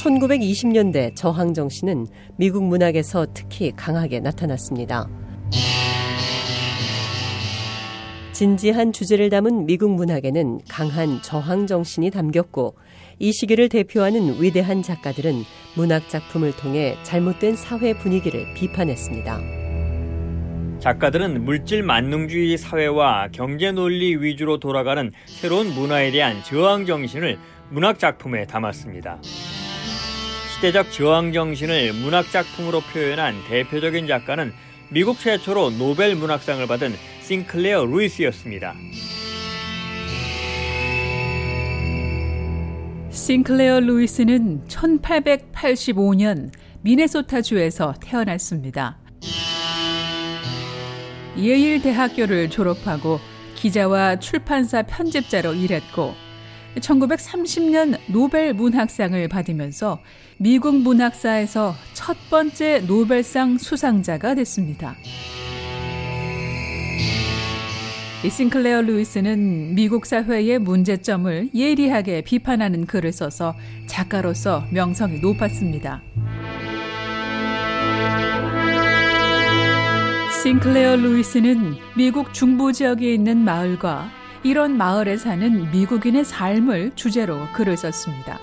(1920년대) 저항 정신은 미국 문학에서 특히 강하게 나타났습니다. 진지한 주제를 담은 미국 문학에는 강한 저항 정신이 담겼고 이 시기를 대표하는 위대한 작가들은 문학 작품을 통해 잘못된 사회 분위기를 비판했습니다. 작가들은 물질 만능주의 사회와 경제 논리 위주로 돌아가는 새로운 문화에 대한 저항 정신을 문학 작품에 담았습니다. 시대적 저항 정신을 문학 작품으로 표현한 대표적인 작가는 미국 최초로 노벨 문학상을 받은 싱클레어 루이스였습니다. 싱클레어 루이스는 1885년 미네소타주에서 태어났습니다. 예일 대학교를 졸업하고 기자와 출판사 편집자로 일했고 1930년 노벨 문학상을 받으면서 미국 문학사에서 첫 번째 노벨상 수상자가 됐습니다. 싱클레어 루이스는 미국 사회의 문제점을 예리하게 비판하는 글을 써서 작가로서 명성이 높았습니다. 싱클레어 루이스는 미국 중부 지역에 있는 마을과 이런 마을에 사는 미국인의 삶을 주제로 글을 썼습니다.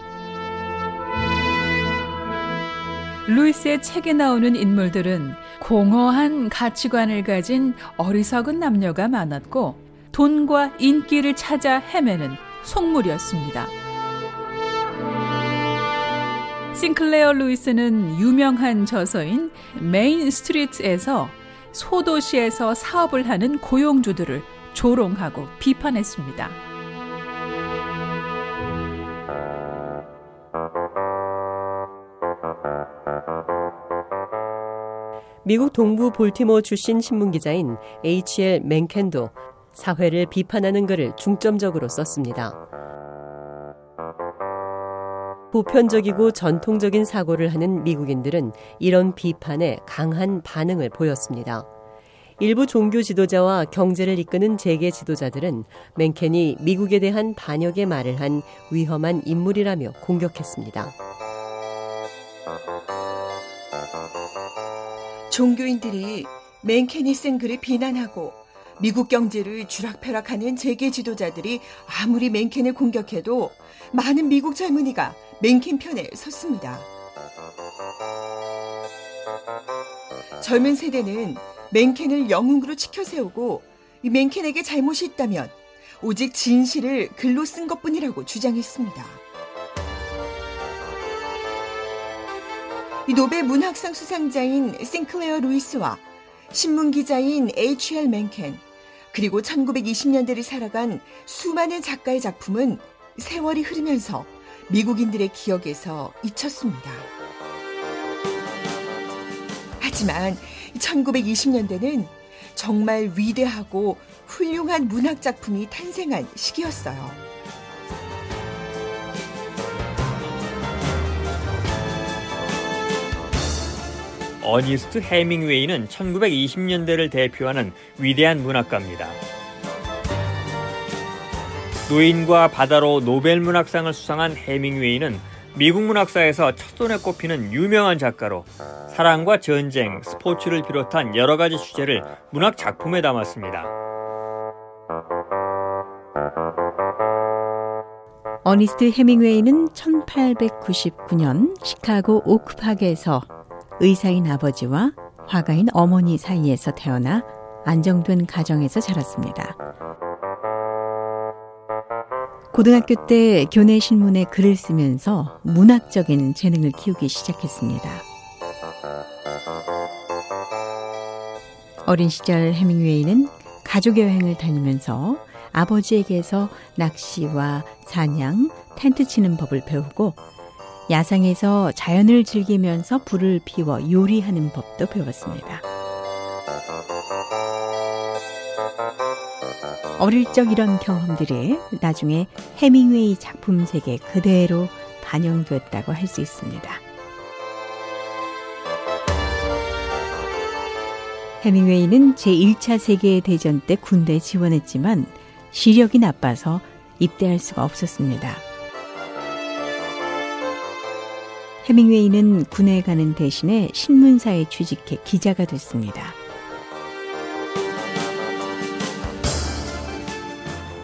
루이스의 책에 나오는 인물들은 공허한 가치관을 가진 어리석은 남녀가 많았고 돈과 인기를 찾아 헤매는 속물이었습니다. 싱클레어 루이스는 유명한 저서인 메인 스트리트에서 소도시에서 사업을 하는 고용주들을 조롱하고 비판했습니다. 미국 동부 볼티모어 출신 신문기자인 H.L. 맨켄도 사회를 비판하는 글을 중점적으로 썼습니다. 보편적이고 전통적인 사고를 하는 미국인들은 이런 비판에 강한 반응을 보였습니다. 일부 종교 지도자와 경제를 이끄는 재계 지도자들은 맨켄이 미국에 대한 반역의 말을 한 위험한 인물이라며 공격했습니다. 종교인들이 맨켄이 쓴 글을 비난하고 미국 경제를 주락펴락하는 재계 지도자들이 아무리 맨켄을 공격해도 많은 미국 젊은이가 맨켄 편에 섰습니다. 젊은 세대는 맨켄을 영웅으로 지켜 세우고 이 맨켄에게 잘못이 있다면 오직 진실을 글로 쓴 것뿐이라고 주장했습니다. 이 노벨 문학상 수상자인 싱클레어 루이스와 신문 기자인 H.L. 맨켄 그리고 1920년대를 살아간 수많은 작가의 작품은 세월이 흐르면서 미국인들의 기억에서 잊혔습니다. 하지만 1920년대는 정말 위대하고 훌륭한 문학 작품이 탄생한 시기였어요. 어니스트 해밍웨이는 1920년대를 대표하는 위대한 문학가입니다. 노인과 바다로 노벨 문학상을 수상한 해밍웨이는 미국 문학사에서 첫손에 꼽히는 유명한 작가로 사랑과 전쟁, 스포츠를 비롯한 여러 가지 주제를 문학 작품에 담았습니다. 어니스트 해밍웨이는 1899년 시카고 오크파크에서 의사인 아버지와 화가인 어머니 사이에서 태어나 안정된 가정에서 자랐습니다. 고등학교 때 교내 신문에 글을 쓰면서 문학적인 재능을 키우기 시작했습니다. 어린 시절 해밍웨이는 가족 여행을 다니면서 아버지에게서 낚시와 사냥, 텐트 치는 법을 배우고 야상에서 자연을 즐기면서 불을 피워 요리하는 법도 배웠습니다. 어릴 적 이런 경험들이 나중에 해밍웨이 작품 세계에 그대로 반영됐다고 할 수 있습니다. 해밍웨이는 제1차 세계대전 때 군대에 지원했지만 시력이 나빠서 입대할 수가 없었습니다. 해밍웨이는 군에 가는 대신에 신문사에 취직해 기자가 됐습니다.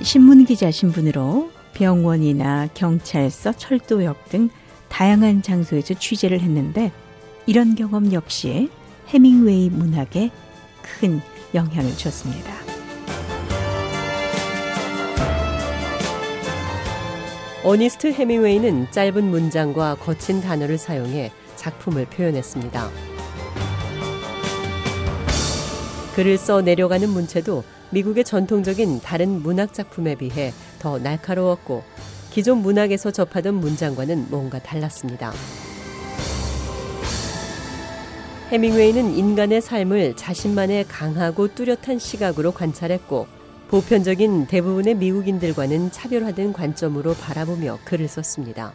신문기자 신분으로 병원이나 경찰서, 철도역 등 다양한 장소에서 취재를 했는데 이런 경험 역시 해밍웨이 문학에 큰 영향을 줬습니다. 어니스트 해밍웨이는 짧은 문장과 거친 단어를 사용해 작품을 표현했습니다. 글을 써 내려가는 문체도 미국의 전통적인 다른 문학 작품에 비해 더 날카로웠고 기존 문학에서 접하던 문장과는 뭔가 달랐습니다. 해밍웨이는 인간의 삶을 자신만의 강하고 뚜렷한 시각으로 관찰했고 보편적인 대부분의 미국인들과는 차별화된 관점으로 바라보며 글을 썼습니다.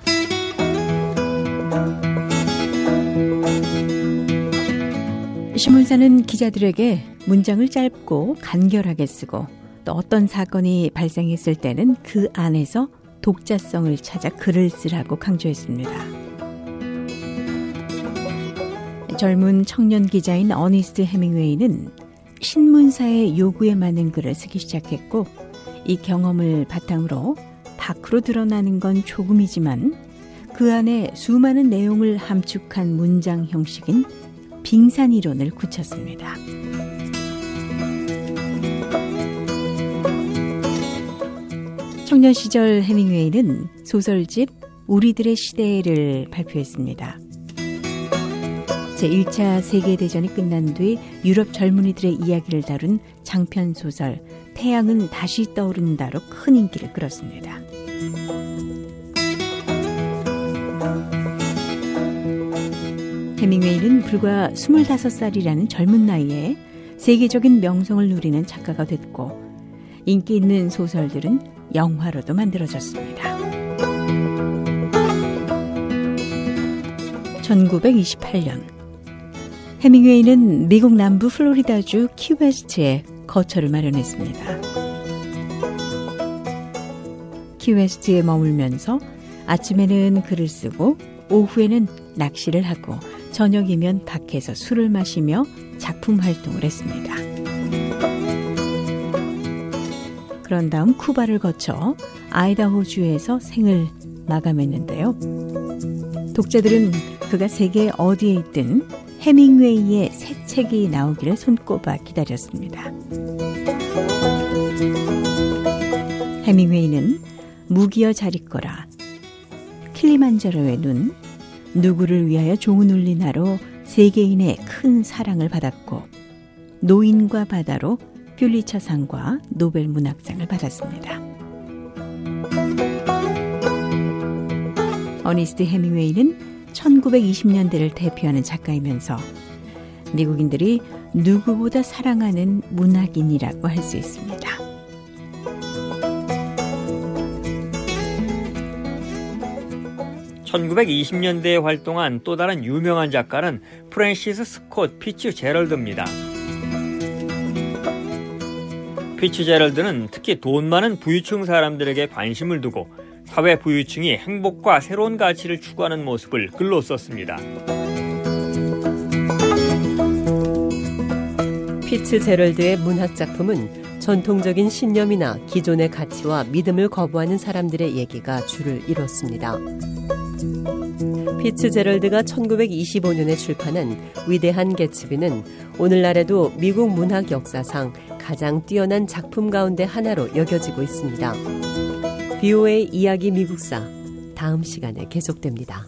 신문사는 기자들에게 문장을 짧고 간결하게 쓰고 또 어떤 사건이 발생했을 때는 그 안에서 독자성을 찾아 글을 쓰라고 강조했습니다. 젊은 청년 기자인 어니스트 해밍웨이는 신문사의 요구에 맞는 글을 쓰기 시작했고 이 경험을 바탕으로 밖으로 드러나는 건 조금이지만 그 안에 수많은 내용을 함축한 문장 형식인 빙산 이론을 굳혔습니다. 청년 시절 해밍웨이는 소설집 우리들의 시대를 발표했습니다. 제1차 세계대전이 끝난 뒤 유럽 젊은이들의 이야기를 다룬 장편 소설 태양은 다시 떠오른다로 큰 인기를 끌었습니다. 해밍웨이는 불과 25살이라는 젊은 나이에 세계적인 명성을 누리는 작가가 됐고 인기 있는 소설들은 영화로도 만들어졌습니다. 1928년 해밍웨이는 미국 남부 플로리다주 키웨스트에 거처를 마련했습니다. 키웨스트에 머물면서 아침에는 글을 쓰고 오후에는 낚시를 하고 저녁이면 밖에서 술을 마시며 작품 활동을 했습니다. 그런 다음 쿠바를 거쳐 아이다호주에서 생을 마감했는데요. 독자들은 그가 세계 어디에 있든 해밍웨이의 새 책이 나오기를 손꼽아 기다렸습니다. 해밍웨이는 무기여 잘 있거라, 킬리만자로의 눈, 누구를 위하여 좋은 울리나로 세계인의 큰 사랑을 받았고 노인과 바다로 퓰리처상과 노벨 문학상을 받았습니다. 어니스트 해밍웨이는 1920년대를 대표하는 작가이면서 미국인들이 누구보다 사랑하는 문학인이라고 할 수 있습니다. (1920년대에) 활동한 또 다른 유명한 작가는 프랜시스 스콧 피츠 제럴드입니다. 피츠 제럴드는 특히 돈 많은 부유층 사람들에게 관심을 두고 사회 부유층이 행복과 새로운 가치를 추구하는 모습을 글로 썼습니다. 피츠 제럴드의 문학 작품은 전통적인 신념이나 기존의 가치와 믿음을 거부하는 사람들의 얘기가 줄을 이뤘습니다. 피츠 제럴드가 1925년에 출판한 위대한 개츠비는 오늘날에도 미국 문학 역사상 가장 뛰어난 작품 가운데 하나로 여겨지고 있습니다. BOA 이야기 미국사 다음 시간에 계속됩니다.